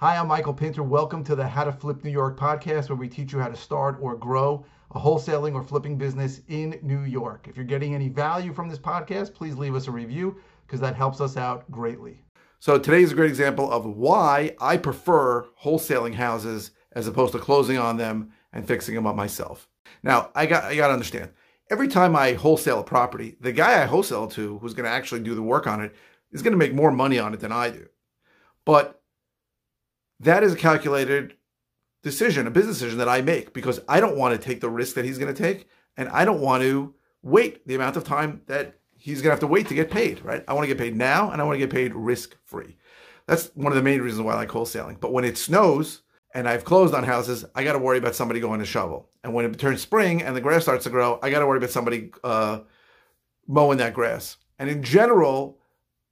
Hi, I'm Michael Pinter. Welcome to the How to Flip New York podcast, where we teach you how to start or grow a wholesaling or flipping business in New York. If you're getting any value from this podcast, please leave us a review because that helps us out greatly. So, today is a great example of why I prefer wholesaling houses as opposed to closing on them and fixing them up myself. Now, I got, I got to understand every time I wholesale a property, the guy I wholesale to, who's going to actually do the work on it, is going to make more money on it than I do. But that is a calculated decision, a business decision that I make because I don't want to take the risk that he's going to take, and I don't want to wait the amount of time that he's going to have to wait to get paid. Right? I want to get paid now, and I want to get paid risk free. That's one of the main reasons why I like wholesaling. But when it snows and I've closed on houses, I got to worry about somebody going to shovel. And when it turns spring and the grass starts to grow, I got to worry about somebody uh, mowing that grass. And in general,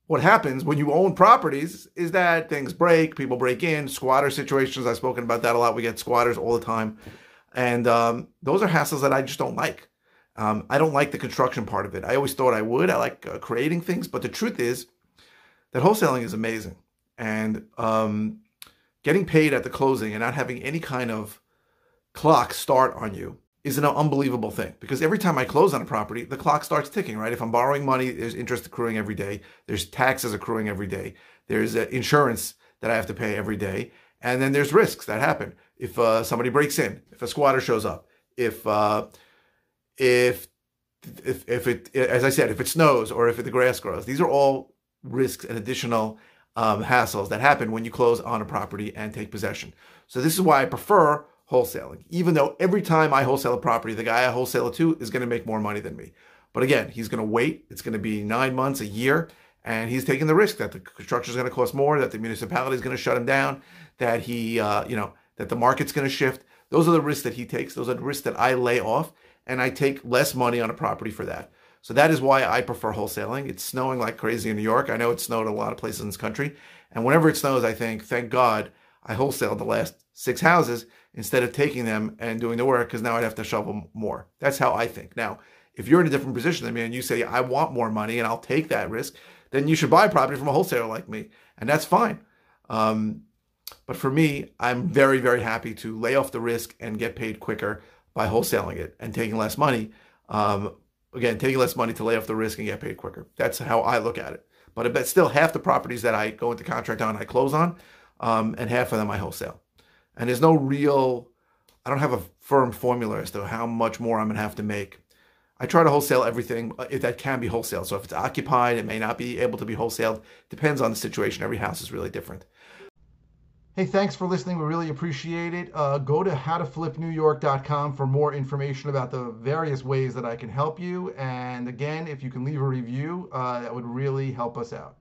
what happens when you own properties is that things break, people break in, squatter situations. I've spoken about that a lot. We get squatters all the time. And um, those are hassles that I just don't like. Um, I don't like the construction part of it. I always thought I would. I like uh, creating things. But the truth is that wholesaling is amazing. And um, getting paid at the closing and not having any kind of clock start on you is an unbelievable thing because every time I close on a property, the clock starts ticking, right? If I'm borrowing money, there's interest accruing every day, there's taxes accruing every day, there's uh, insurance that I have to pay every day, and then there's risks that happen. If uh, somebody breaks in, if a squatter shows up, if uh, if if if it as I said, if it snows or if the grass grows, these are all risks and additional um, hassles that happen when you close on a property and take possession. So this is why I prefer wholesaling, even though every time I wholesale a property, the guy I wholesale it to is going to make more money than me. But again, he's going to wait. It's going to be nine months, a year, and he's taking the risk that the construction is going to cost more, that the municipality is going to shut him down, that he, uh, you know, that the market's going to shift. Those are the risks that he takes. Those are the risks that I lay off, and I take less money on a property for that. So that is why I prefer wholesaling. It's snowing like crazy in New York. I know it snowed a lot of places in this country. And whenever it snows, I think, thank God I wholesaled the last six houses instead of taking them and doing the work because now I'd have to shovel more. That's how I think. Now, if you're in a different position than me and you say, I want more money and I'll take that risk, then you should buy property from a wholesaler like me. And that's fine. Um, but for me, I'm very, very happy to lay off the risk and get paid quicker by wholesaling it and taking less money. Um, again, taking less money to lay off the risk and get paid quicker. That's how I look at it. But bet still half the properties that I go into contract on, I close on, um, and half of them I wholesale. And there's no real, I don't have a firm formula as to how much more I'm going to have to make. I try to wholesale everything uh, if that can be wholesale. So if it's occupied, it may not be able to be wholesaled. Depends on the situation. Every house is really different. Hey, thanks for listening. We really appreciate it. Uh, go to howtoflipnewyork.com for more information about the various ways that I can help you. And again, if you can leave a review, uh, that would really help us out.